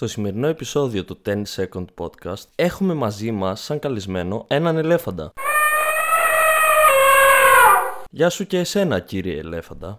Στο σημερινό επεισόδιο του 10 Second Podcast έχουμε μαζί μας σαν καλεσμένο έναν ελέφαντα. Γεια σου και εσένα κύριε ελέφαντα.